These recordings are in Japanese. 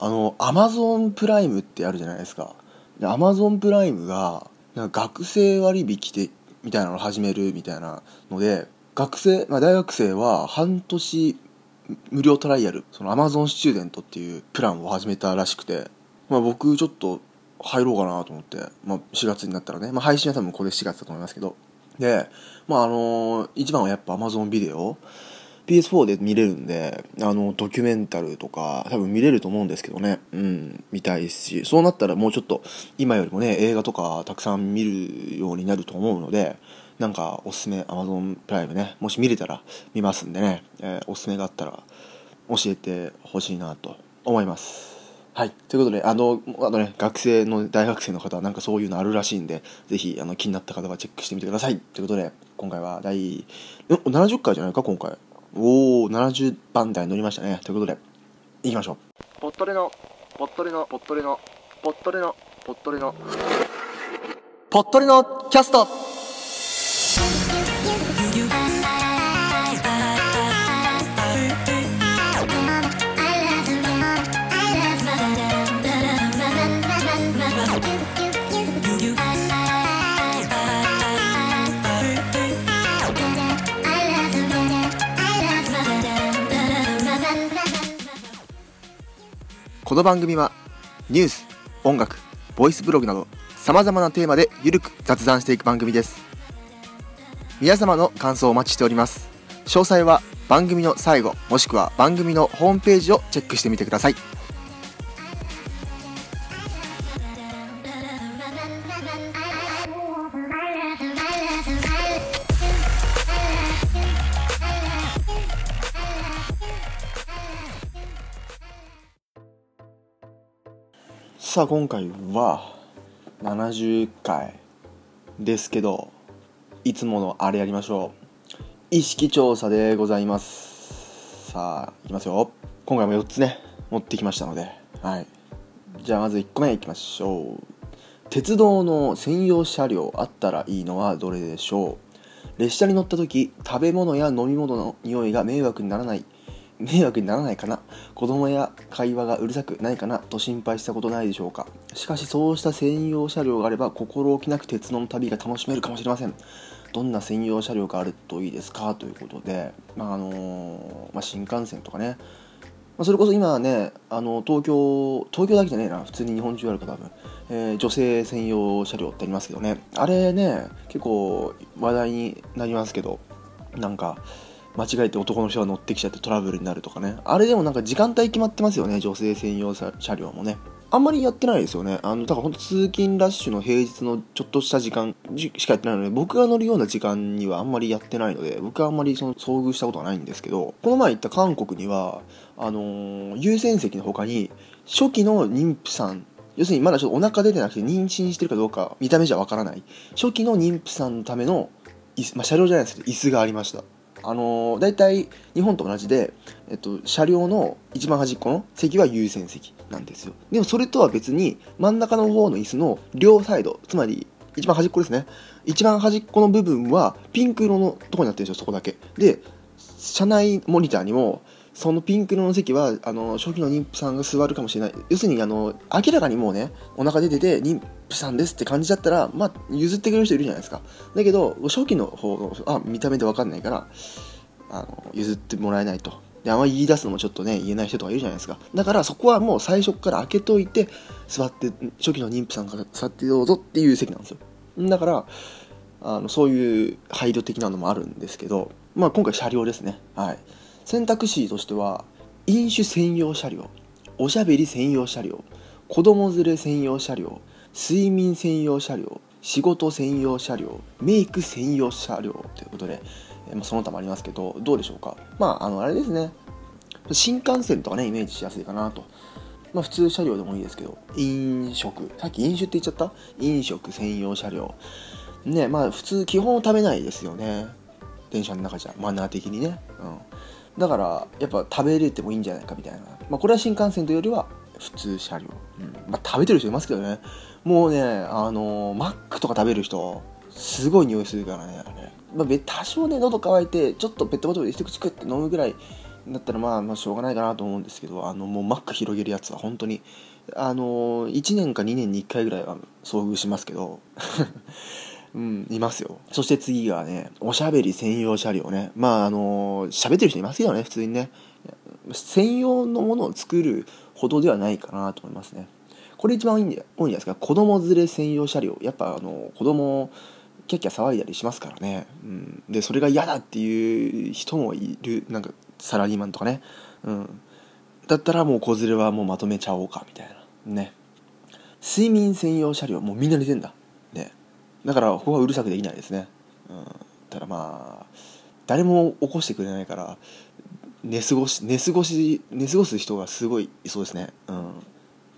あのアマゾンプライムってあるじゃないですか。でアマゾンプライムがなんか学生割引でみたいなのを始めるみたいなので学生、まあ、大学生は半年無料トライアルそのアマゾンスチューデントっていうプランを始めたらしくて、まあ、僕ちょっと入ろうかなと思って、まあ、4月になったらね、まあ、配信は多分これ4月だと思いますけど。でまああの一番はやっぱアマゾンビデオ PS4 で見れるんで、あの、ドキュメンタルとか、多分見れると思うんですけどね。うん、見たいし、そうなったらもうちょっと、今よりもね、映画とかたくさん見るようになると思うので、なんかおすすめ Amazon プライムね、もし見れたら見ますんでね、えー、おすすめがあったら教えてほしいなと思います。はい。ということで、あの、あのね、学生の、大学生の方はなんかそういうのあるらしいんで、ぜひ、あの、気になった方はチェックしてみてください。ということで、今回は第、70回じゃないか、今回。おお70番台乗りましたね。ということでいきましょう。ぽっとりのぽっとりのぽっとりのぽっとりのぽっとりの。ぽっとりのキャストこの番組はニュース、音楽、ボイスブログなど様々なテーマでゆるく雑談していく番組です。皆様の感想をお待ちしております。詳細は番組の最後もしくは番組のホームページをチェックしてみてください。さあ今回は70回ですけどいつものあれやりましょう。意識調査でございます。さあいきますよ。今回も4つね持ってきましたので。はい。じゃあまず1個目いきましょう。鉄道の専用車両あったらいいのはどれでしょう？列車に乗った時食べ物や飲み物の匂いが迷惑にならない。迷惑にならないかな。子供や会話がうるさくないかな。と心配したことないでしょうか。しかしそうした専用車両があれば心置きなく鉄道の旅が楽しめるかもしれません。どんな専用車両があるといいですか？ということで、まああのまあ、新幹線とかね、まあ、それこそ今ねあの東京東京だけじゃねえな。普通に日本中あるか多分、えー、女性専用車両ってありますけどね。あれね結構話題になりますけどなんか間違えて男の人が乗ってきちゃってトラブルになるとかね。あれでもなんか時間帯決まってますよね女性専用車両もね。あんまりやってないですよね。あのだから本当通勤ラッシュの平日のちょっとした時間しかやってないので僕が乗るような時間にはあんまりやってないので僕はあんまりその遭遇したことはないんですけどこの前行った韓国にはあのー、優先席の他に初期の妊婦さん要するにまだちょっとお腹出てなくて妊娠してるかどうか見た目じゃわからない初期の妊婦さんのための椅子、まあ、車両じゃないですけど椅子がありました。あのー、大体日本と同じで、えっと、車両の一番端っこの席は優先席なんですよ。でもそれとは別に真ん中の方の椅子の両サイドつまり一番端っこですね。一番端っこの部分はピンク色のとこになってるんですよそこだけ。で車内モニターにもそのピンク色の席はあの初期の妊婦さんが座るかもしれない。要するにあの明らかにもうねお腹出てて妊婦さんですって感じだったらまあ譲ってくれる人いるじゃないですか。だけど初期の方のあ見た目で分かんないからあの譲ってもらえないと。であんまり言い出すのもちょっとね言えない人とかいるじゃないですか。だからそこはもう最初から開けといて座って初期の妊婦さんから座ってどうぞっていう席なんですよ。だからあのそういう配慮的なのもあるんですけどまあ今回車両ですね。はい。選択肢としては飲酒専用車両おしゃべり専用車両子供連れ専用車両睡眠専用車両仕事専用車両メイク専用車両ということで、まあ、その他もありますけどどうでしょうか。まああのあれですね。新幹線とかねイメージしやすいかなと。まあ普通車両でもいいですけど飲食。さっき飲酒って言っちゃった？飲食専用車両。ねまあ普通基本食べないですよね。電車の中じゃマナー的にね。うん。だからやっぱ食べれてもいいんじゃないかみたいな、まあ、これは新幹線というよりは普通車両、うん。まあ、食べてる人いますけどね。もうねあのー、マックとか食べる人すごい匂いするからねあれ、まあ、多少ね喉乾いてちょっとペットボトルで一口食って飲むぐらいだったらまあまあしょうがないかなと思うんですけどあのもうマック広げるやつは本当にあの1年か2年に1回ぐらいは遭遇しますけど。うん。いますよ。そして次がねおしゃべり専用車両ね。まああの喋ってる人いますけどね普通にね。専用のものを作るほどではないかなと思いますね。これ一番多いんじゃ多いんじゃないですか。子供連れ専用車両。やっぱあの子供キャッキャ騒いだりしますからね、うん、でそれが嫌だっていう人もいる。なんかサラリーマンとかね、うん、だったらもう子連れはもうまとめちゃおうかみたいな。ね。睡眠専用車両もうみんな寝てんだ。ねだからここはうるさくできないですね、うん、ただまあ誰も起こしてくれないから寝過ごし寝過ごし寝過ごす人がすごいいそうですね。うん。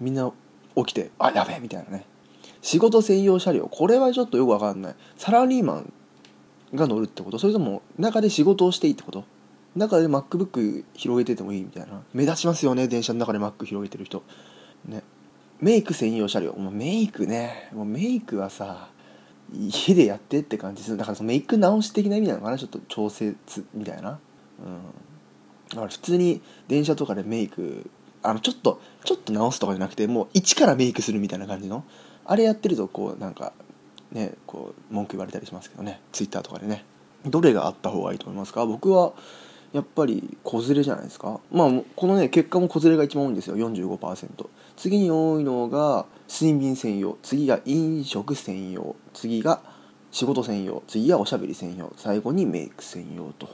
みんな起きてあやべえみたいなね。仕事専用車両。これはちょっとよくわかんない。サラリーマンが乗るってこと？それとも中で仕事をしていいってこと？中で MacBook 広げててもいいみたいな。目立ちますよね電車の中で Mac 広げてる人。ね。メイク専用車両。もうメイクね。もうメイクはさ家でやってって感じす。るだからそのメイク直し的な意味なのかな？ちょっと調節みたいな。うん。だから普通に電車とかでメイクあのちょっとちょっと直すとかじゃなくてもう一からメイクするみたいな感じの。あれやってるとこうなんかねこう文句言われたりしますけどね。ツイッターとかでね。どれがあった方がいいと思いますか？僕はやっぱり子連れじゃないですか？まあこのね結果も子連れが一番多いんですよ45%次に多いのが睡眠専用。次が飲食専用。次が仕事専用。次がおしゃべり専用。最後にメイク専用と。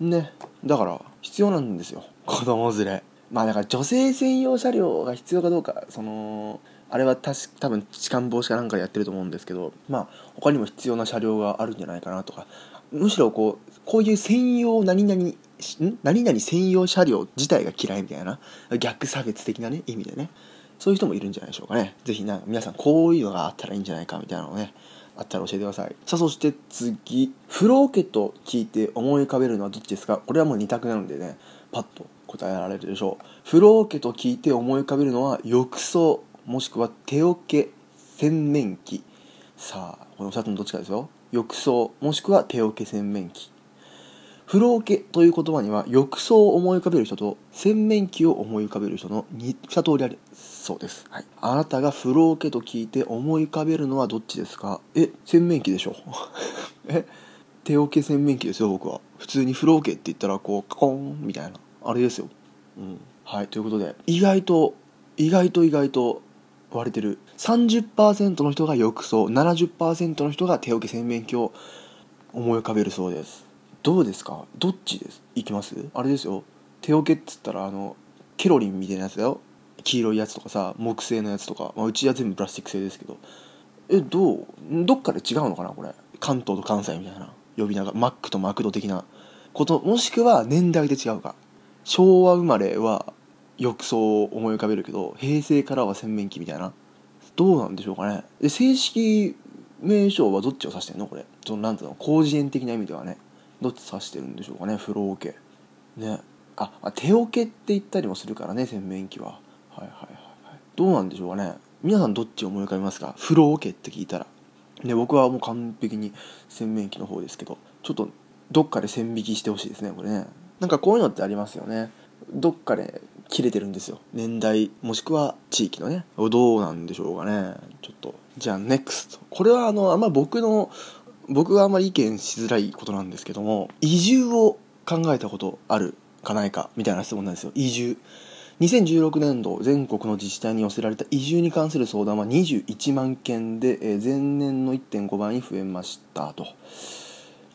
ね。だから必要なんですよ。子供連れ。まあだから女性専用車両が必要かどうかそのあれは確多分痴漢防止かなんかでやってると思うんですけどまあ他にも必要な車両があるんじゃないかなとか。むしろこうこういう専用何々ん？何々専用車両自体が嫌いみたいな逆差別的なね意味でね。そういう人もいるんじゃないでしょうかね。是非な皆さんこういうのがあったらいいんじゃないかみたいなのねあったら教えてください。さあそして次。風呂桶と聞いて思い浮かべるのはどっちですか？これはもう2択なのでねパッと答えられるでしょう。風呂桶と聞いて思い浮かべるのは浴槽もしくは手桶洗面器。さあこの2つのどっちかですよ。浴槽もしくは手桶洗面器。風呂桶という言葉には浴槽を思い浮かべる人と洗面器を思い浮かべる人の 2, 2通りあるそうです、はい、あなたが風呂桶と聞いて思い浮かべるのはどっちですか？え洗面器でしょ？え手桶洗面器ですよ僕は。普通に風呂桶って言ったらこうカコンみたいな。あれですよ。うん。はいということで意外と意外と意外と割れてる。30%の人が浴槽70%の人が手桶洗面器を思い浮かべるそうですどうですか？どっちです？いきます？あれですよ。手桶っつったらあのケロリンみたいなやつだよ。黄色いやつとかさ木製のやつとか、まあ、うちは全部プラスチック製ですけど。えどう？どっかで違うのかなこれ？関東と関西みたいな。呼び名が。マックとマクド的な。こともしくは年代で違うか。昭和生まれは浴槽を思い浮かべるけど平成からは洗面器みたいな。どうなんでしょうかね。で正式名称はどっちを指してんの？これ。そのなんていうの？広辞苑的な意味ではね。どっち指してるんでしょうかね風呂桶。ね。ああ手桶って言ったりもするからね洗面器は。はいはいはいはい。どうなんでしょうかね。皆さんどっち思い浮かべますか？風呂桶って聞いたら。で僕はもう完璧に洗面器の方ですけどちょっとどっかで線引きしてほしいですねこれね。なんかこういうのってありますよね。どっかで切れてるんですよ。年代もしくは地域のね。どうなんでしょうかね。ちょっとじゃあ NEXT これはあのあんま僕の僕があんまり意見しづらいことなんですけども移住を考えたことあるかないかみたいな質問なんですよ。移住。2016年度全国の自治体に寄せられた移住に関する相談は21万件で、え前年の1.5倍に増えましたと。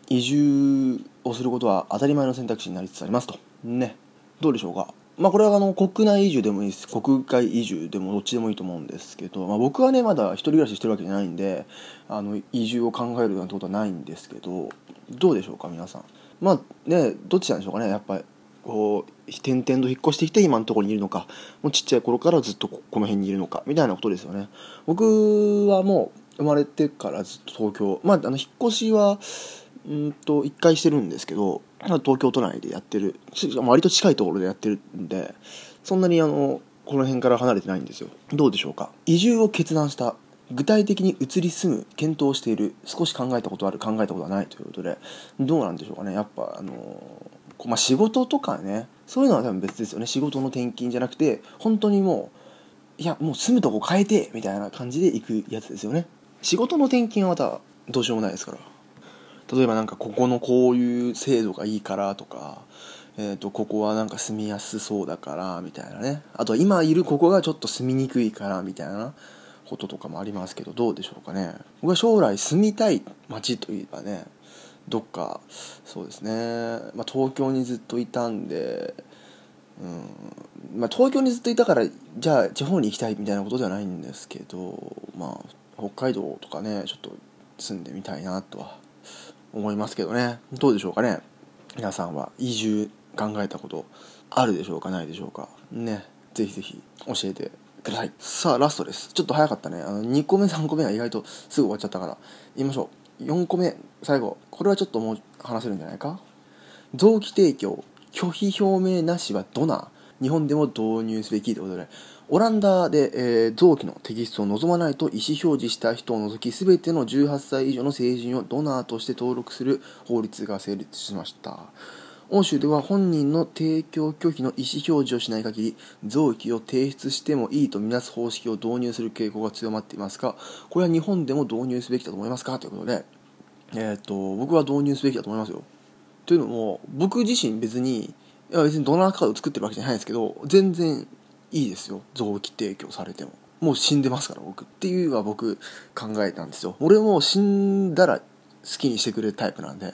移住をすることは当たり前の選択肢になりつつありますと。ね。どうでしょうか？まあこれはあの国内移住でもいいです。国外移住でもどっちでもいいと思うんですけど、まあ、僕はねまだ一人暮らししてるわけじゃないんであの移住を考えるなんてことはないんですけどどうでしょうか皆さん。まあねどっちなんでしょうかね。やっぱりこう転々と引っ越してきて今のところにいるのかもうちっちゃい頃からずっとこの辺にいるのかみたいなことですよね。僕はもう生まれてからずっと東京まああの引っ越しはうんと1回してるんですけど東京都内でやってる割と近いところでやってるんでそんなにあのこの辺から離れてないんですよ。どうでしょうか。移住を決断した具体的に移り住む検討している少し考えたことある考えたことはないということでどうなんでしょうかね。やっぱあのまあ、仕事とかねそういうのは多分別ですよね。仕事の転勤じゃなくて本当にもういやもう住むとこ変えてみたいな感じで行くやつですよね。仕事の転勤はまたどうしようもないですから。例えばなんかここのこういう制度がいいからとかえー、とここはなんか住みやすそうだからみたいなね。あと今いるここがちょっと住みにくいからみたいなこととかもありますけどどうでしょうかね。僕は将来住みたい街といえばねどっかそうですね、まあ、東京にずっといたんでうん。まあ、東京にずっといたからじゃあ地方に行きたいみたいなことではないんですけどまあ北海道とかねちょっと住んでみたいなとは思いますけどね。どうでしょうかね。皆さんは移住考えたことあるでしょうかないでしょうか。ね。ぜひぜひ教えてください。さあラストです。ちょっと早かったね。あの2個目3個目は意外とすぐ終わっちゃったから。言いましょう。4個目最後。これはちょっともう話せるんじゃないか？臓器提供拒否表明なしはドナー日本でも導入すべきということで。オランダで、えー、臓器の摘出を望まないと意思表示した人を除き全ての18歳以上の成人をドナーとして登録する法律が成立しました。欧州では本人の提供拒否の意思表示をしない限り臓器を提出してもいいとみなす方式を導入する傾向が強まっていますがこれは日本でも導入すべきだと思いますか？ということで、えーと、僕は導入すべきだと思いますよ。というのも僕自身別にいや別にドナーカードを作ってるわけじゃないですけど全然いいですよ。臓器提供されても。もう死んでますから僕っていうのは僕考えたんですよ。俺も死んだら好きにしてくれるタイプなんで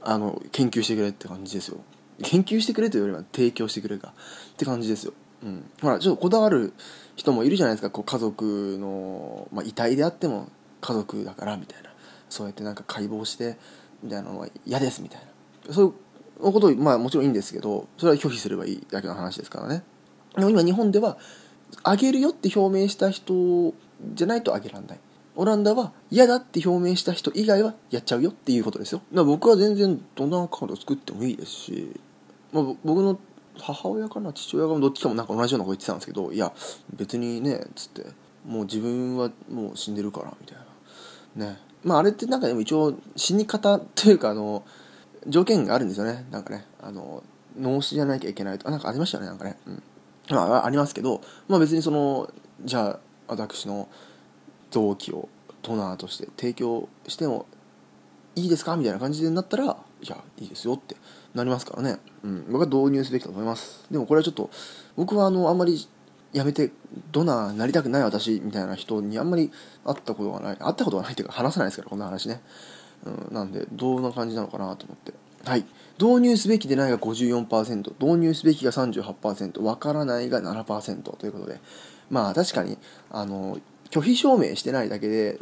あの研究してくれって感じですよ。研究してくれというよりは提供してくれか。って感じですよ、うん、ほらちょっとこだわる人もいるじゃないですか。こう家族の、まあ、遺体であっても家族だからみたいな。そうやってなんか解剖してみたいなのは嫌ですみたいな。そういうことまあもちろんいいんですけどそれは拒否すればいいだけの話ですからね。でも今日本ではあげるよって表明した人じゃないとあげらんない。オランダは嫌だって表明した人以外はやっちゃうよっていうことですよ。だから僕は全然ドナーカード作ってもいいですし、まあ、僕の母親かな父親がどっちかもなんか同じようなこと言ってたんですけどいや別にねっつってもう自分はもう死んでるからみたいな。ね。まああれってなんかでも一応死に方というかあの条件があるんですよね。なんかねあの脳死じゃなきゃいけないとかなんかありましたよねなんかね。うん。まあありますけどまあ別にそのじゃあ私の臓器をトナーとして提供してもいいですかみたいな感じになったらいやいいですよってなりますからね、うん、僕は導入すべきだと思います。でもこれはちょっと僕はあのあんまりやめてドナーなりたくない私みたいな人にあんまり会ったことがない。会ったことがないっていうか話さないですからこんな話ね、うん、なんでどんな感じなのかなと思って。はい。導入すべきでないが54%導入すべきが38%わからないが7%ということで。まあ確かにあの拒否証明してないだけで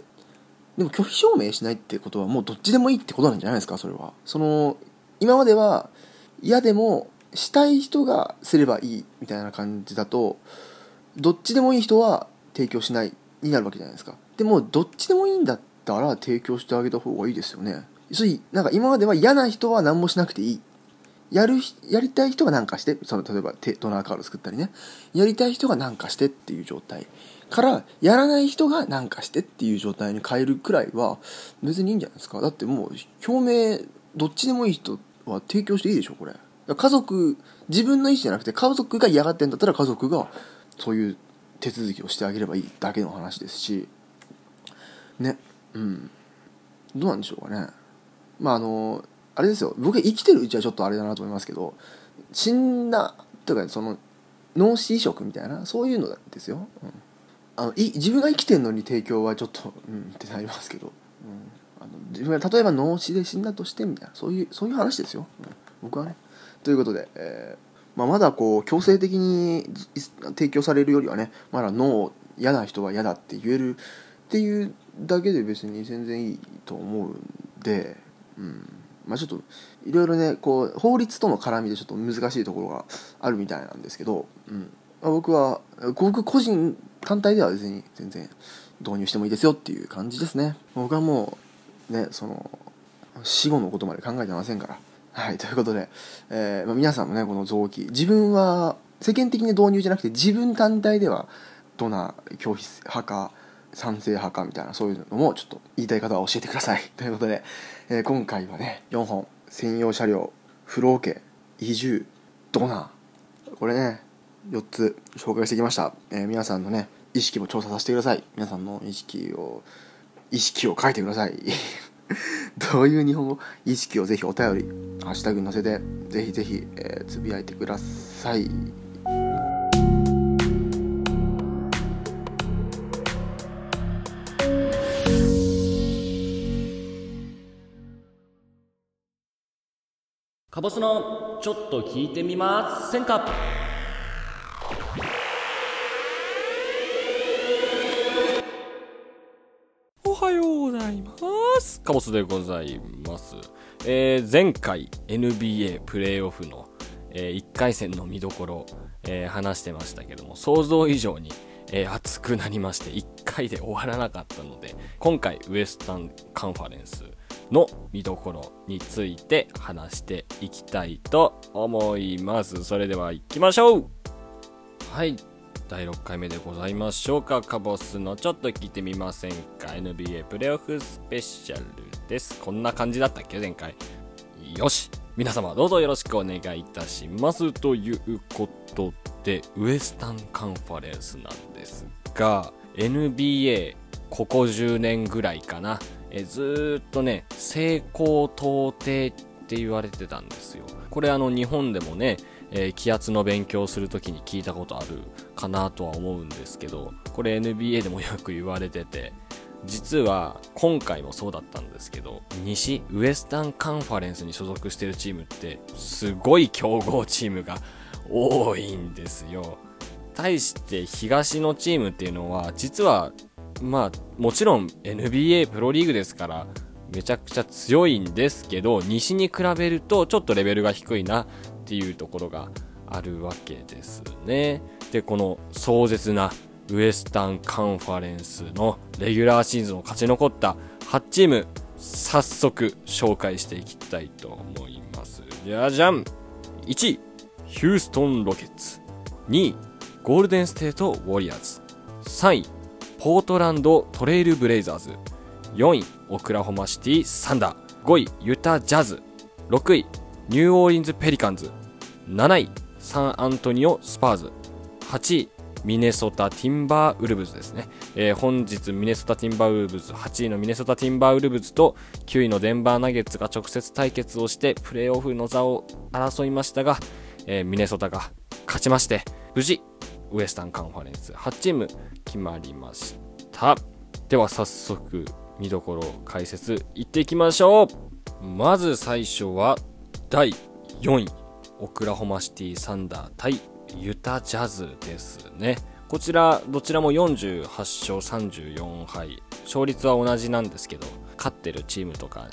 でも拒否証明しないってことはもうどっちでもいいってことなんじゃないですかそれは。その今までは嫌でもしたい人がすればいいみたいな感じだとどっちでもいい人は提供しないになるわけじゃないですか。でもどっちでもいいんだったら提供してあげた方がいいですよね。そうなんか今までは嫌な人は何もしなくていい。やるやりたい人が何かしてその例えばドナーカード作ったりね。やりたい人が何かしてっていう状態。からやらない人が何かしてっていう状態に変えるくらいは別にいいんじゃないですか。だってもう表明どっちでもいい人は提供していいでしょこれ。家族自分の意思じゃなくて家族が嫌がってんだったら家族がそういう手続きをしてあげればいいだけの話ですし。ね。うん。どうなんでしょうかね。まああのあれですよ。僕が生きてるうちはちょっとあれだなと思いますけど死んだというかその脳死移植みたいなそういうのですよ、うん。あのい自分が生きてるのに提供はちょっとうんってなりますけど、うん、あの自分が例えば脳死で死んだとしてみたいなそういうそういう話ですよ、うん、僕はね。ということで、えーまあ、まだこう強制的に提供されるよりはねまだ脳嫌な人は嫌だって言えるっていうだけで別に全然いいと思うんで、うん。まあ、ちょっといろいろねこう法律との絡みでちょっと難しいところがあるみたいなんですけど、うん。まあ、僕は僕個人単体では別に全然導入してもいいですよっていう感じですね。僕はもうねその死後のことまで考えてませんから。はいということで、えーまあ、皆さんもねこの臓器自分は世間的に導入じゃなくて自分単体ではドナー拒否派か賛成派かみたいなそういうのもちょっと言いたい方は教えてください。ということで、えー、今回はね4本専用車両フロー系移住どうなんこれね4つ紹介してきました、えー皆さんのね意識も調査させてください。皆さんの意識を意識を書いてください。どういう日本語？意識をぜひお便りハッシュタグに載せてぜひぜひ、えーつぶやいてください。カボスのちょっと聞いてみませんか？おはようございます。カボスでございます、えー前回 NBA プレーオフの、え1回戦の見どころ、えー話してましたけども想像以上に、えー熱くなりまして1回で終わらなかったので今回ウエスタンカンファレンスの見どころについて話していきたいと思います。それでは行きましょう。はい。第6回目でございましょうか。カボスのちょっと聞いてみませんか。NBA プレーオフスペシャルです。こんな感じだったっけ？前回。よし。皆様どうぞよろしくお願いいたします。ということでウエスタンカンファレンスなんですが NBA ここ10年ぐらいかな。えずっとね成功到底って言われてたんですよ。これあの日本でもね、えー気圧の勉強するときに聞いたことあるかなとは思うんですけどこれ NBA でもよく言われてて実は今回もそうだったんですけど西ウエスタンカンファレンスに所属してるチームってすごい強豪チームが多いんですよ。対して東のチームっていうのは実はまあもちろん NBA プロリーグですからめちゃくちゃ強いんですけど西に比べるとちょっとレベルが低いなっていうところがあるわけですね。でこの壮絶なウエスタンカンファレンスのレギュラーシーズンを勝ち残った8チーム早速紹介していきたいと思います。じゃじゃん！1位ヒューストン・ロケッツ。2位ゴールデン・ステート・ウォリアーズ。3位ポートランド・トレイル・ブレイザーズ。4位オクラホマシティ・サンダー。5位ユタ・ジャズ。6位ニューオーリンズ・ペリカンズ。7位サンアントニオ・スパーズ。8位ミネソタ・ティンバーウルブズですね、えー本日ミネソタ・ティンバーウルブズ8位のミネソタ・ティンバーウルブズと9位のデンバー・ナゲッツが直接対決をしてプレーオフの座を争いましたが、えーミネソタが勝ちまして無事ウエスタンカンファレンス。8チーム決まりました。では早速見どころ解説いっていきましょう。まず最初は第4位オクラホマシティサンダー対ユタジャズですね。こちらどちらも48勝34敗。勝率は同じなんですけど勝ってるチームとか、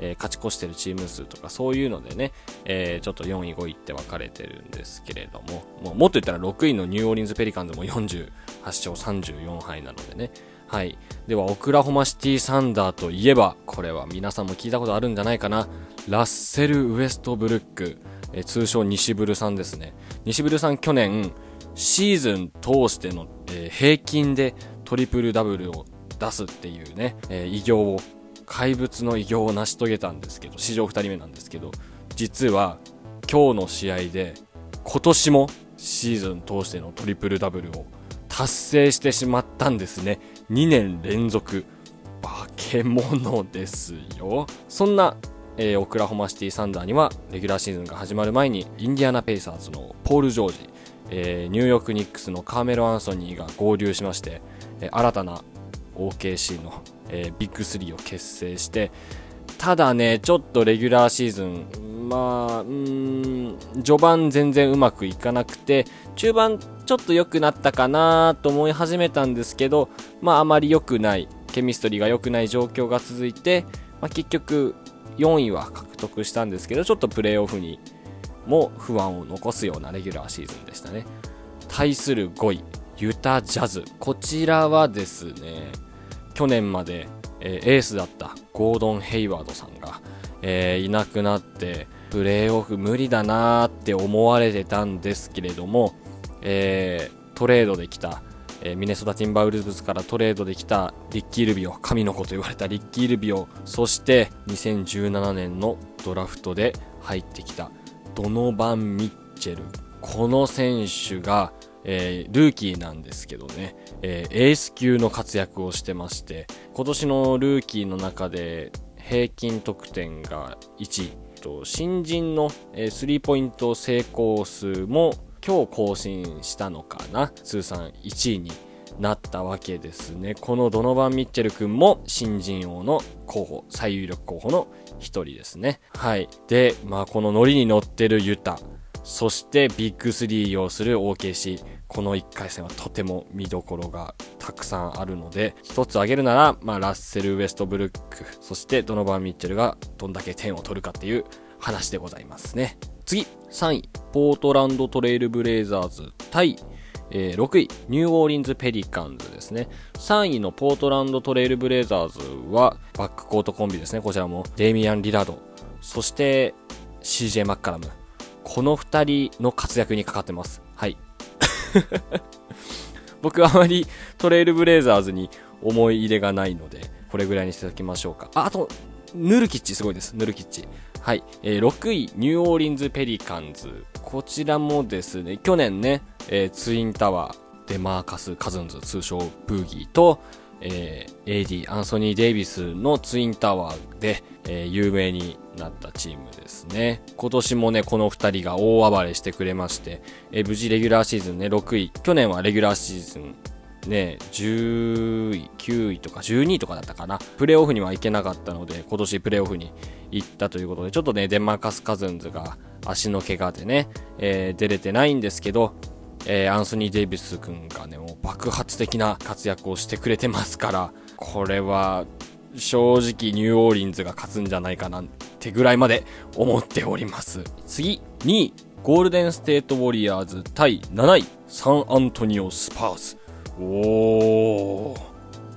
えー勝ち越してるチーム数とかそういうのでね、えーちょっと4位5位って分かれてるんですけれどももっと言ったら6位のニューオーリンズ・ペリカンズも48勝34敗なのでねはい。では、オクラホマシティサンダーといえば、これは皆さんも聞いたことあるんじゃないかな。ラッセル・ウエストブルック、え通称西ブルさんですね。西ブルさん去年、シーズン通しての、えー平均でトリプルダブルを出すっていうね、えー偉業を、怪物の偉業を成し遂げたんですけど、史上2人目なんですけど、実は今日の試合で、今年もシーズン通してのトリプルダブルを達成してしまったんですね。2年連続。化け物ですよ。そんな、えーオクラホマシティサンダーには、レギュラーシーズンが始まる前に、インディアナ・ペイサーズのポール・ジョージ、えーニューヨーク・ニックスのカーメロ・アンソニーが合流しまして、えー新たな OKC の、えービッグ3を結成して、ただね、ちょっとレギュラーシーズン、まあ、うん、序盤全然うまくいかなくて、中盤ちょっと良くなったかなと思い始めたんですけど、まああまり良くない、ケミストリーが良くない状況が続いて、まあ結局4位は獲得したんですけど、ちょっとプレーオフにも不安を残すようなレギュラーシーズンでしたね。対する5位、ユタジャズ。こちらはですね、去年まで、えーエースだったゴードン・ヘイワードさんが、えーいなくなってプレーオフ無理だなーって思われてたんですけれども、えートレードできた、えーミネソタ・ティンバウルブズからトレードできたリッキー・ルビオ神の子と言われたリッキー・ルビオそして2017年のドラフトで入ってきたドノバン・ミッチェル。この選手が、えー、ルーキーなんですけどね、えー、エース級の活躍をしてまして、今年のルーキーの中で平均得点が1位と、新人の、スリーポイント成功数も今日更新したのかな通算1位になったわけですね。このドノバン・ミッチェル君も新人王の候補、最有力候補の一人ですね。はい。で、まあこのノリに乗ってるユタ、そしてビッグ3を擁する OKC、この1回戦はとても見どころがたくさんあるので、一つ挙げるなら、まあラッセル・ウェストブルック、そしてドノバン・ミッチェルがどんだけ点を取るかっていう話でございますね。次、3位、ポートランドトレイルブレイザーズ対えー、6位、ニューオーリンズ・ペリカンズですね。3位のポートランド・トレイル・ブレイザーズは、バックコートコンビですね。こちらも、デイミアン・リラード、そして、CJ マッカラム。この2人の活躍にかかってます。はい。僕はあまりトレイルブレイザーズに思い入れがないので、これぐらいにしておきましょうか。あ、あと、ヌルキッチすごいです。ヌルキッチ。はい。えー、6位、ニューオーリンズ・ペリカンズ。こちらもですね、去年ね、えー、ツインタワー、デマーカス・カズンズ、通称ブーギーと、えー、AD、アンソニー・デイビスのツインタワーで、え、有名になったチームですね。今年もね、この2人が大暴れしてくれまして、え、無事レギュラーシーズンね、6位。去年はレギュラーシーズンね、10位、9位とか12位とかだったかな。プレイオフには行けなかったので、今年プレイオフに行ったということで、ちょっとね、デンマーカス・カズンズが足の怪我でね、えー、出れてないんですけど、えー、アンソニー・デイビス君がね、もう爆発的な活躍をしてくれてますから、これは、正直ニューオーリンズが勝つんじゃないかなってぐらいまで思っております。次、2位、ゴールデンステートウォリアーズ対7位、サンアントニオ・スパーズ。おー。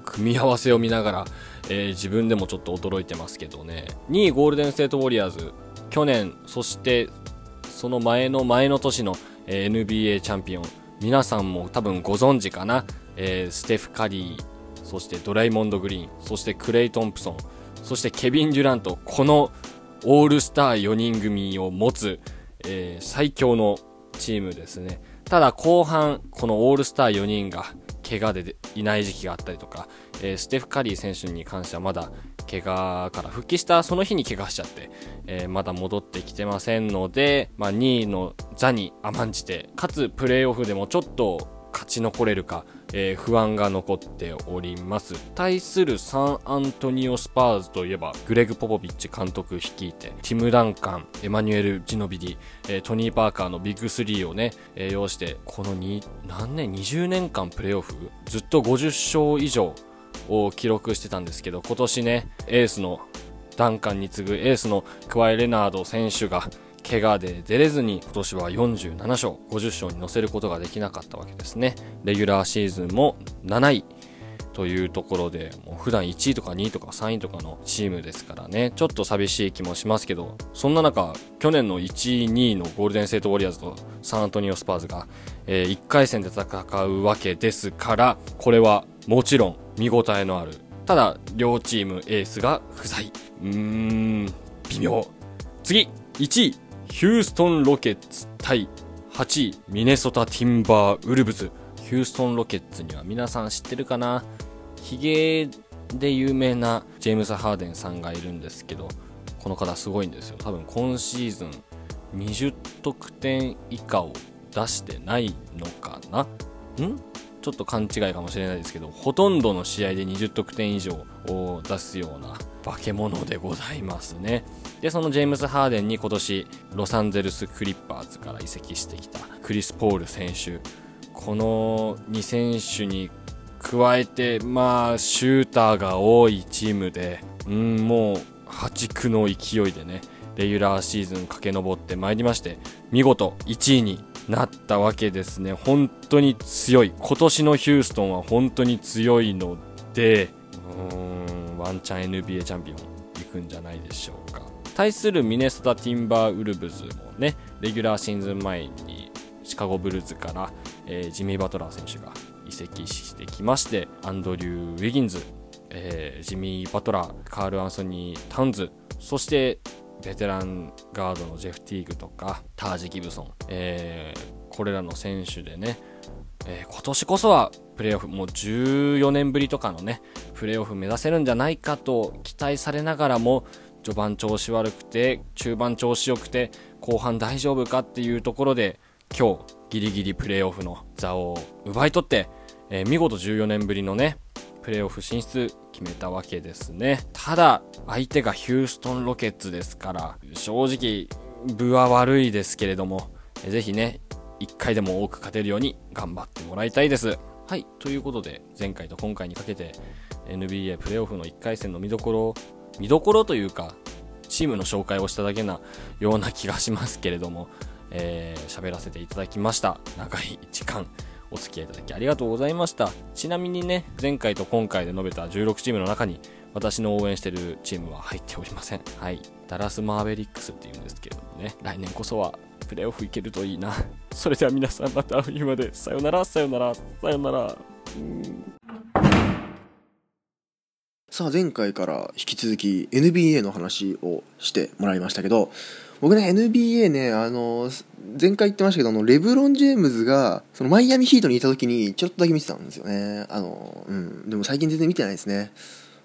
組み合わせを見ながら、えー、自分でもちょっと驚いてますけどね。2位、ゴールデンステートウォリアーズ。去年、そしてその前の前の年のえー、NBA チャンピオン皆さんも多分ご存知かな、えー、ステフ・カリーそしてドライモンド・グリーンそしてクレイ・トンプソンそしてケビン・デュラントこのオールスター4人組を持つ、えー、最強のチームですね。ただ後半このオールスター4人が怪我でいない時期があったりとか、えー、ステフ・カリー選手に関してはまだ怪我から復帰したその日に怪我しちゃって、えー、まだ戻ってきてませんので、まあ、2位の座に甘んじて、かつプレーオフでもちょっと勝ち残れるか、えー、不安が残っております。対するサンアントニオスパーズといえば、グレグ・ポポビッチ監督率いて、ティム・ダンカン、エマニュエル・ジノビディ、えー、トニー・パーカーのビッグ3をね、えー、要して、この2、何年、20年間プレーオフ？ずっと50勝以上を記録してたんですけど、今年ね、エースのダンカンに次ぐエースのクワイ・レナード選手が怪我で出れずに今年は47勝、50勝に乗せることができなかったわけですね。レギュラーシーズンも7位というところで、もう普段1位とか2位とか3位とかのチームですからね、ちょっと寂しい気もしますけど、そんな中、去年の1位、2位のゴールデンセイトウォリアーズとサンアントニオスパーズが、えー、1回戦で戦うわけですから、これはもちろん見応えのある。ただ、両チームエースが不在。うーん、微妙。次、1位、ヒューストンロケッツ対8位、ミネソタ・ティンバー・ウルブズ。ヒューストンロケッツには皆さん知ってるかな？ヒゲで有名なジェームズ・ハーデンさんがいるんですけど、この方すごいんですよ。多分今シーズン20得点以下を出してないのかな？ん？ちょっと勘違いかもしれないですけど、ほとんどの試合で20得点以上を出すような化け物でございますね。で、そのジェームズ・ハーデンに今年、ロサンゼルス・クリッパーズから移籍してきたクリス・ポール選手。この2選手に加えて、まあ、シューターが多いチームで、うん、もう、破竹の勢いでね、レギュラーシーズン駆け上ってまいりまして、見事1位になったわけですね。本当に強い。今年のヒューストンは本当に強いので、うーん、ワンチャン NBA チャンピオン行くんじゃないでしょうか。対するミネソタ・ティンバー・ウルブズもね、レギュラーシーズン前にシカゴブルーズから、えー、ジミー・バトラー選手が移籍してきまして、アンドリュー・ウィギンズ、えー、ジミー・バトラー、カール・アンソニー・タウンズ、そしてベテランガードのジェフ・ティーグとかタージ・ギブソン、えー、これらの選手でね、えー、今年こそはプレーオフもう14年ぶりとかのねプレーオフ目指せるんじゃないかと期待されながらも序盤調子悪くて中盤調子良くて後半大丈夫かっていうところで今日ギリギリプレーオフの座を奪い取って、えー、見事14年ぶりのねプレーオフ進出決めたわけですね。ただ相手がヒューストン・ロケッツですから正直分は悪いですけれどもぜひね1回でも多く勝てるように頑張ってもらいたいです。はいということで前回と今回にかけて NBA プレーオフの1回戦の見どころを見どころというかチームの紹介をしただけなような気がしますけれどもえー、喋らせていただきました。長い時間お付き合いいただきありがとうございました。ちなみにね前回と今回で述べた16チームの中に私の応援してるチームは入っておりません。はい。ダラス・マーベリックスっていうんですけれどもね。来年こそはプレーオフいけるといいな。それでは皆さんまた会う日まで。さよならさよならさよなら。さあ前回から引き続き NBA の話をしてもらいましたけど僕ね NBA ねあの前回言ってましたけどあのレブロン・ジェームズがそのマイアミヒートにいた時にちょっとだけ見てたんですよね。あの、うん、でも最近全然見てないですね、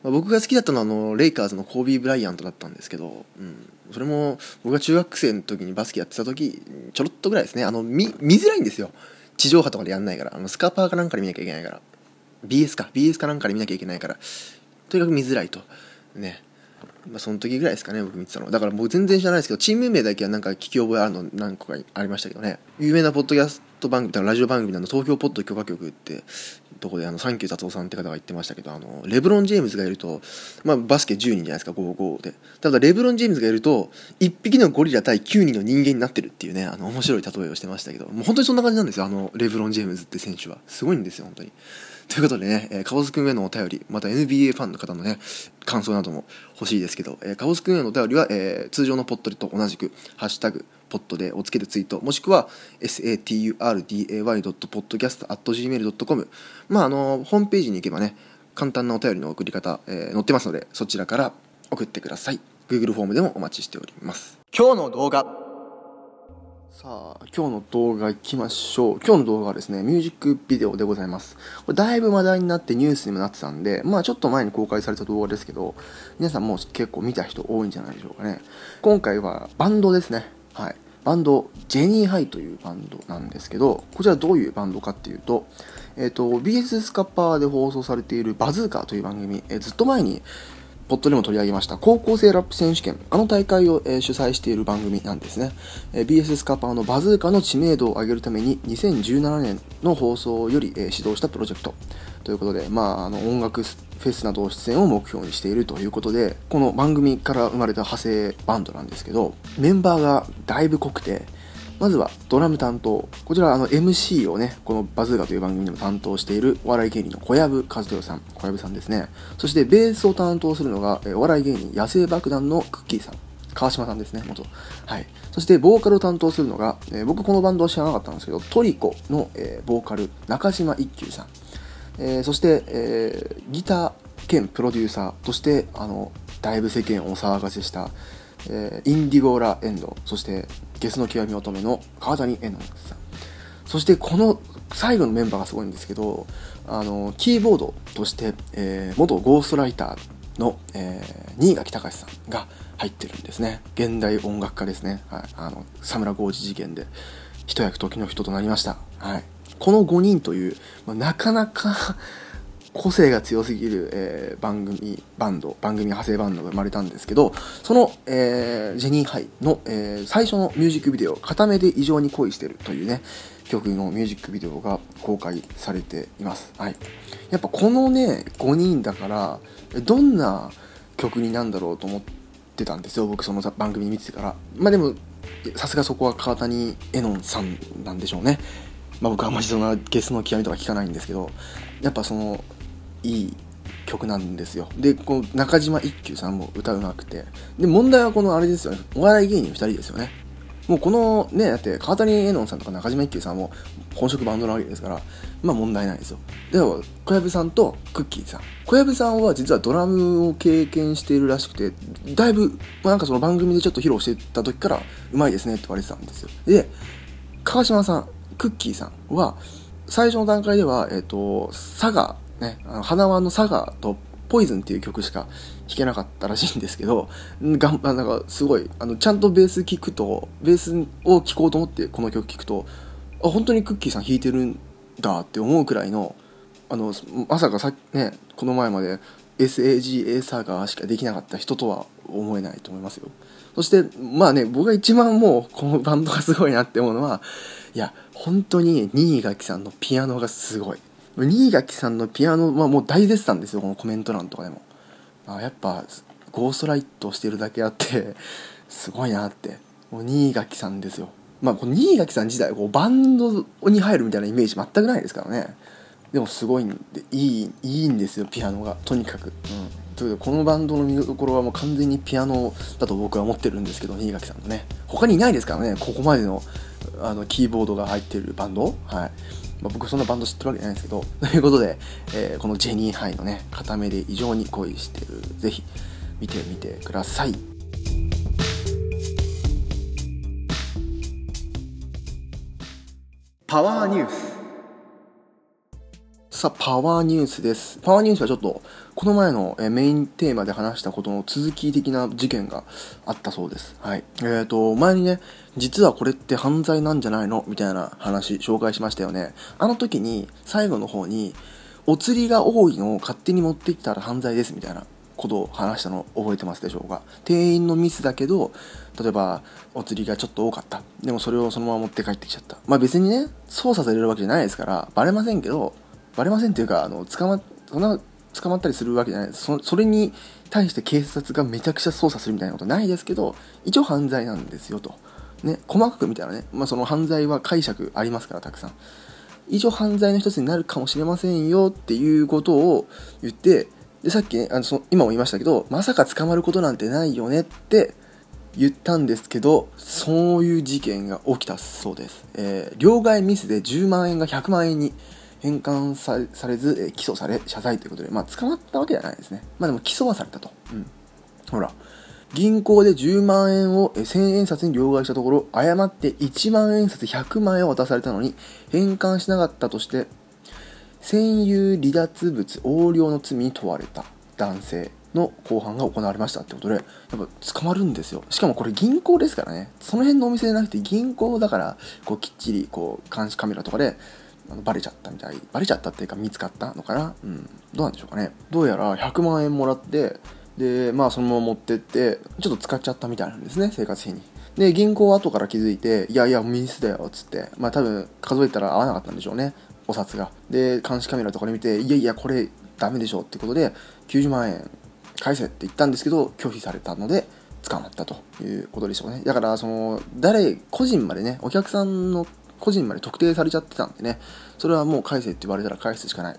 まあ、僕が好きだったのはあのレイカーズのコービー・ブライアントだったんですけど、うん、それも僕が中学生の時にバスケやってた時ちょろっとぐらいですね。あの見見づらいんですよ。地上波とかでやんないから。あのスカパーかなんかで見なきゃいけないから。BS か。BS かなんかで見なきゃいけないから。とにかく見づらいと。ね。まあ、その時ぐらいですかね僕見てたのだから僕全然知らないですけどチーム名だけはなんか聞き覚えあるの何個かありましたけどね。有名なポッドキャスト番組ラジオ番組の東京ポッド許可局ってとこであのサンキュー達夫さんって方が言ってましたけどあのレブロン・ジェームズがいると、まあ、バスケ10人じゃないですか5-5で。ただレブロン・ジェームズがいると1匹のゴリラ対9人の人間になってるっていうねあの面白い例えをしてましたけどもう本当にそんな感じなんですよあのレブロン・ジェームズって選手は。すごいんですよ本当に。ということでね、えー、カボス君へのお便り、また NBA ファンの方のね、感想なども欲しいですけど、えー、カボス君へのお便りは、えー、通常のポットと同じく、ハッシュタグ、ポットでおつけるツイート、もしくは saturday.podcast.gmail.com。まあ、あの、ホームページに行けばね、簡単なお便りの送り方、えー、載ってますので、そちらから送ってください。Google フォームでもお待ちしております。今日の動画。さあ、今日の動画いきましょう。今日の動画はですね、ミュージックビデオでございます。これだいぶ話題になってニュースにもなってたんで、まあちょっと前に公開された動画ですけど、皆さんもう結構見た人多いんじゃないでしょうかね。今回はバンドですね。はい。バンド、ジェニーハイというバンドなんですけど、こちらどういうバンドかっていうと、えっ、ー、と、BS スカッパーで放送されているバズーカーという番組、えー、ずっと前にポットでも取り上げました。高校生ラップ選手権、あの大会を、え、主催している番組なんですね。え、BS スカパーのバズーカの知名度を上げるために2017年の放送より、えー、始動したプロジェクト。ということで、まあ、あの音楽フェスなど出演を目標にしているということで、この番組から生まれた派生バンドなんですけど、メンバーがだいぶ濃くて、まずはドラム担当。こちらあの MC をね、このバズーガという番組でも担当しているお笑い芸人の小籔和豊さん。小籔さんですね。そしてベースを担当するのが、えお笑い芸人野生爆弾のクッキーさん。川島さんですね、元。はい。そしてボーカルを担当するのが、えー、僕このバンドは知らなかったんですけど、トリコの、えー、ボーカル中島一休さん。えー、そして、えギター兼プロデューサーとして、あの、だいぶ世間をお騒がせした、えインディゴーラエンド、そしてゲスの極み乙女の川谷絵音さん。そしてこの最後のメンバーがすごいんですけどあのキーボードとして、えー、元ゴーストライターの、えー、新垣隆さんが入ってるんですね。現代音楽家ですね、はい、あの佐村豪治事件で一役時の人となりました、はい、この5人という、まあ、なかなか個性が強すぎる、えー、番組バンド番組派生バンドが生まれたんですけどその、えー、ジェニーハイの、えー、最初のミュージックビデオ「片目で異常に恋してる」というね曲のミュージックビデオが公開されています、はい、やっぱこのね5人だからどんな曲になんだろうと思ってたんですよ僕その番組見ててから。まあでもさすがそこは川谷絵音さんなんでしょうね。まあ僕はあんまりそんなゲスの極みとか聞かないんですけどやっぱそのいい曲なんですよ。でこの中島一休さんも歌うまくて。で問題はこのあれですよね。お笑い芸人2人ですよね。もうこのねだって川谷絵音さんとか中島一休さんも本職バンドなわけですからまあ問題ないですよ。では小籔さんとクッキーさん。小籔さんは実はドラムを経験しているらしくてだいぶ、まあ、なんかその番組でちょっと披露してた時からうまいですねって言われてたんですよ。で川島さんクッキーさんは最初の段階ではえっ、と佐賀ねあの花輪の佐賀とポイズンっていう曲しか弾けなかったらしいんですけど、がんなんかすごい、あの、ちゃんとベース聴くと、ベースを聴こうと思ってこの曲聴くと、あ、本当にクッキーさん弾いてるんだって思うくらいの、あの、まさかさね、この前まで SAG エーサーガーしかできなかった人とは思えないと思いますよ。そして、まあね、僕が一番もう、このバンドがすごいなって思うのは、いや、本当に新垣さんのピアノがすごい。新垣さんのピアノはもう大絶賛ですよこのコメント欄とかでも。あやっぱゴーストライトしてるだけあってすごいなって。もう新垣さんですよ。まあこの新垣さん自体こうバンドに入るみたいなイメージ全くないですからね。でもすごいんでいいいいんですよピアノが。とにかく、うん、ということでこのバンドの見どころはもう完全にピアノだと僕は思ってるんですけど新垣さんのね。他にいないですからね。ここまでのあのキーボードが入ってるバンド。はい。まあ、僕そんなバンド知ってるわけじゃないんですけど、ということで、えー、このジェニーハイのね、片目で異常に恋してる、ぜひ見てみてください。パワーニュース。さあ、パワーニュースです。パワーニュースはちょっと、この前のメインテーマで話したことの続き的な事件があったそうです。はい。えっ、ー、と、前にね、実はこれって犯罪なんじゃないのみたいな話紹介しましたよね。あの時に、最後の方に、お釣りが多いのを勝手に持ってきたら犯罪ですみたいなことを話したの覚えてますでしょうか店員のミスだけど例えばお釣りがちょっと多かったでもそれをそのまま持って帰ってきちゃったまあ別にね操作されるわけじゃないですからバレませんけどバレませんっていうか、あの、捕ま、そんな、捕まったりするわけじゃないです。そそれに対して警察がめちゃくちゃ捜査するみたいなことないですけど、一応犯罪なんですよと。ね、細かく見たらね、まあその犯罪は解釈ありますから、たくさん。一応犯罪の一つになるかもしれませんよっていうことを言って、で、さっきね、あのその今も言いましたけど、まさか捕まることなんてないよねって言ったんですけど、そういう事件が起きたそうです。えー、両替ミスで10万円が100万円に返還されず、え起訴され謝罪ということで、まあ、捕まったわけじゃないですね。まあでも起訴はされたと。うん。ほら、銀行で10万円を1000円札に両替したところ、誤って1万円札100万円を渡されたのに、返還しなかったとして、占有離脱物横領の罪に問われた男性の公判が行われましたってことで、やっぱ捕まるんですよ。しかもこれ銀行ですからね。その辺のお店じゃなくて銀行だから、こうきっちりこう監視カメラとかであのバレちゃったみたい。バレちゃったっていうか見つかったのかな？うん。どうなんでしょうかね。どうやら100万円もらってでまあそのまま持ってってちょっと使っちゃったみたいなんですね生活費に。で銀行は後から気づいていやいやミスだよっつって。まあ多分数えたら合わなかったんでしょうねお札が。で監視カメラとかで見ていやいやこれダメでしょってことで90万円返せって言ったんですけど拒否されたので捕まったということでしょうね。だからその誰個人までねお客さんの個人まで特定されちゃってたんでね、それはもう返せって言われたら返すしかない。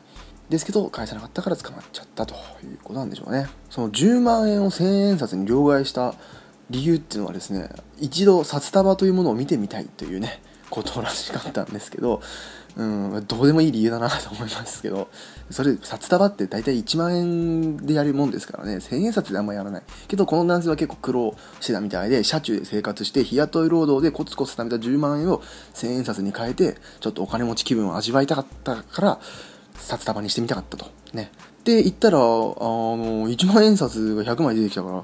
ですけど、返さなかったから捕まっちゃったということなんでしょうね。その10万円を1000円札に両替した理由っていうのはですね、一度札束というものを見てみたいというね、ことらしかったんですけど、うん、どうでもいい理由だなと思いますけど、それ、札束って大体1万円でやるもんですからね、1000円札であんまやらない。けど、この男性は結構苦労してたみたいで、車中で生活して、日雇い労働でコツコツ貯めた10万円を1000円札に変えて、ちょっとお金持ち気分を味わいたかったから、札束にしてみたかったと。ね。で、言ったら、あの、1万円札が100枚出てきたから、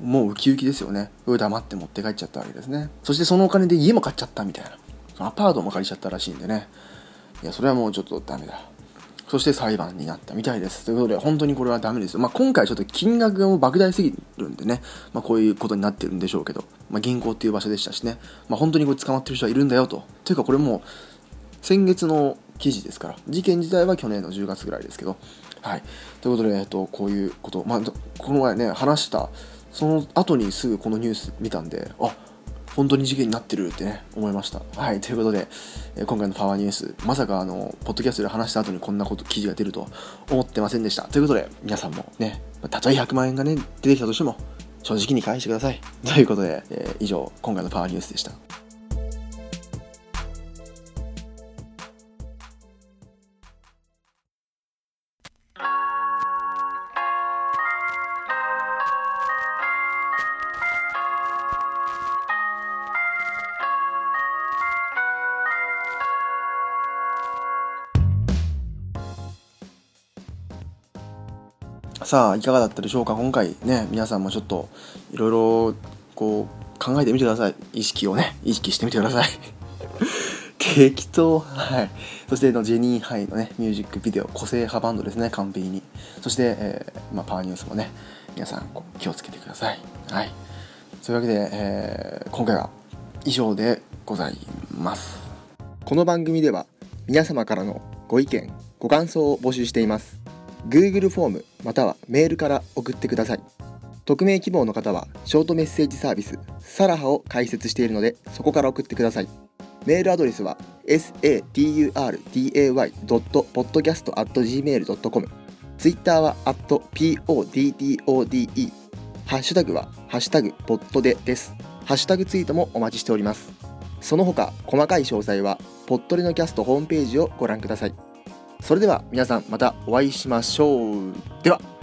もうウキウキですよね。黙って持って帰っちゃったわけですね。そしてそのお金で家も買っちゃったみたいな。アパートも借りちゃったらしいんでね。いや、それはもうちょっとダメだ。そして裁判になったみたいです。ということで、本当にこれはダメですよ。まあ、今回ちょっと金額がもう莫大すぎるんでね、まあ、こういうことになってるんでしょうけど、まあ、銀行っていう場所でしたしね、まあ、本当にこれ捕まってる人はいるんだよと。というか、これもう、先月の記事ですから、事件自体は去年の10月ぐらいですけど、はい。ということで、えっと、こういうこと、まあ、この前ね、話した、その後にすぐこのニュース見たんで、あ本当に事件になってるってね、思いました。はい、ということで、え今回のパワーニュース、まさかあの、ポッドキャストで話した後にこんなこと、記事が出ると思ってませんでした。ということで、皆さんもね、たとえ100万円がね、出てきたとしても、正直に返してください。ということで、えー、以上、今回のパワーニュースでした。さあいかがだったでしょうか？今回ね皆さんもちょっといろいろこう考えてみてください。意識をね意識してみてください。適当。はい。そしてのジェニーハイのねミュージックビデオ個性派バンドですね完璧に。そして、えーまあ、パーニュースもね皆さん気をつけてください。はい。そういうわけで、えー今回は以上でございます。この番組では皆様からのご意見ご感想を募集しています。Google フォームまたはメールから送ってください。匿名希望の方はショートメッセージサービスサラハを開設しているのでそこから送ってください。メールアドレスは saturday.podcast.gmail.com ツイッターは @poddode ハッシュタグはハッシュタグポッドでです。ハッシュタグツイートもお待ちしております。その他細かい詳細はポッドレのキャストホームページをご覧ください。それでは皆さんまたお会いしましょう。では。